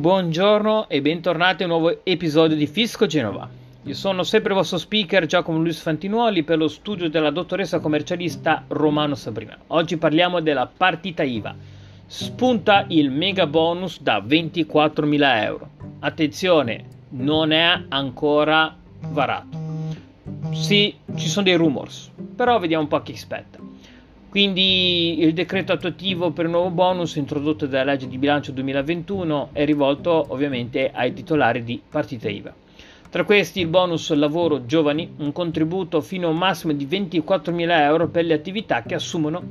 Buongiorno e bentornati a un nuovo episodio di Fisco Genova. Io sono sempre il vostro speaker Giacomo Luis Fantinuoli per lo studio della dottoressa commercialista Romano Sabrina. Oggi parliamo della partita IVA. Spunta il mega bonus da 24.000 euro. Attenzione, non è ancora varato. Sì, ci sono dei rumors, però vediamo un po' chi aspetta. Quindi il decreto attuativo per il nuovo bonus introdotto dalla legge di bilancio 2021 è rivolto ovviamente ai titolari di partita IVA. Tra questi il bonus lavoro giovani, un contributo fino a un massimo di 24.000 euro per le attività che assumono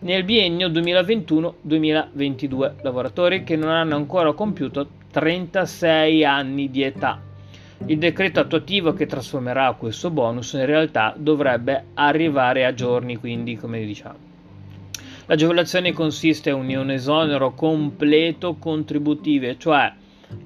nel biennio 2021-2022 lavoratori che non hanno ancora compiuto 36 anni di età. Il decreto attuativo che trasformerà questo bonus in realtà dovrebbe arrivare a giorni, quindi come diciamo. L'agevolazione consiste in un esonero completo contributivo, cioè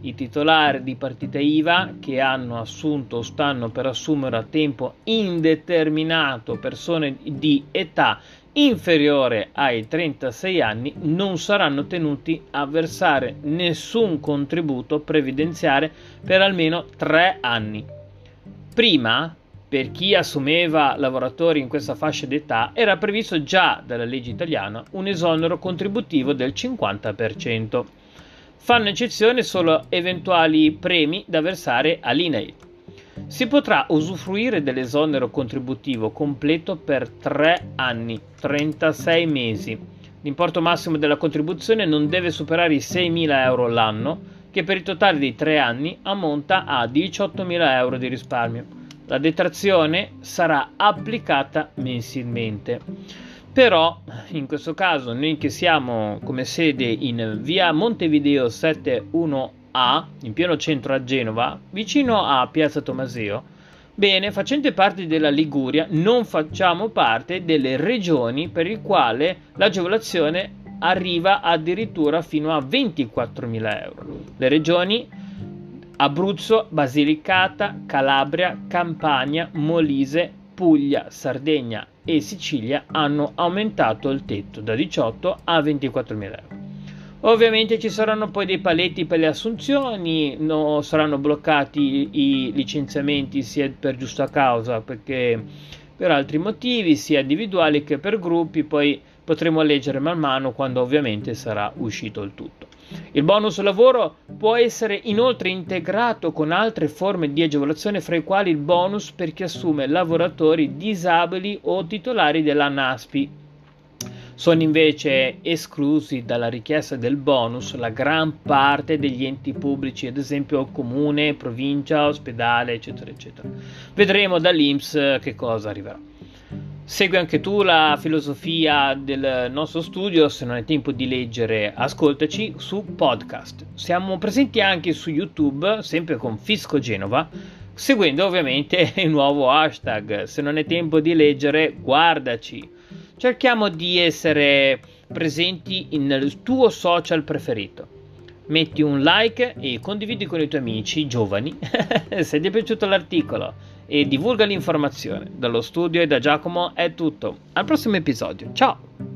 i titolari di partita IVA che hanno assunto o stanno per assumere a tempo indeterminato persone di età inferiore ai 36 anni non saranno tenuti a versare nessun contributo previdenziale per almeno 3 anni. Prima, per chi assumeva lavoratori in questa fascia d'età, era previsto già dalla legge italiana un esonero contributivo del 50%. Fanno eccezione solo eventuali premi da versare all'INAIL. Si potrà usufruire dell'esonero contributivo completo per 3 anni, 36 mesi. L'importo massimo della contribuzione non deve superare i 6.000 euro l'anno, che per il totale dei 3 anni ammonta a 18.000 euro di risparmio. La detrazione sarà applicata mensilmente. Però in questo caso noi che siamo come sede in via Montevideo 71 a, in pieno centro a Genova, vicino a Piazza Tomaseo, Bene, facente parte della Liguria, non facciamo parte delle regioni per il quale l'agevolazione arriva addirittura fino a 24.000 euro. Le regioni Abruzzo, Basilicata, Calabria, Campania, Molise, Puglia, Sardegna e Sicilia hanno aumentato il tetto da 18 a 24.000 euro. Ovviamente ci saranno poi dei paletti per le assunzioni, no, saranno bloccati i licenziamenti sia per giusta causa perché per altri motivi, sia individuali che per gruppi, poi potremo leggere man mano quando ovviamente sarà uscito il tutto. Il bonus lavoro può essere inoltre integrato con altre forme di agevolazione, fra i quali il bonus per chi assume lavoratori disabili o titolari della NASPI sono invece esclusi dalla richiesta del bonus la gran parte degli enti pubblici, ad esempio comune, provincia, ospedale, eccetera, eccetera. Vedremo dall'Inps che cosa arriverà. Segui anche tu la filosofia del nostro studio, se non hai tempo di leggere, ascoltaci su podcast. Siamo presenti anche su YouTube, sempre con Fisco Genova, seguendo ovviamente il nuovo hashtag. Se non hai tempo di leggere, guardaci cerchiamo di essere presenti nel tuo social preferito. Metti un like e condividi con i tuoi amici giovani se ti è piaciuto l'articolo e divulga l'informazione. Dallo studio e da Giacomo è tutto. Al prossimo episodio. Ciao!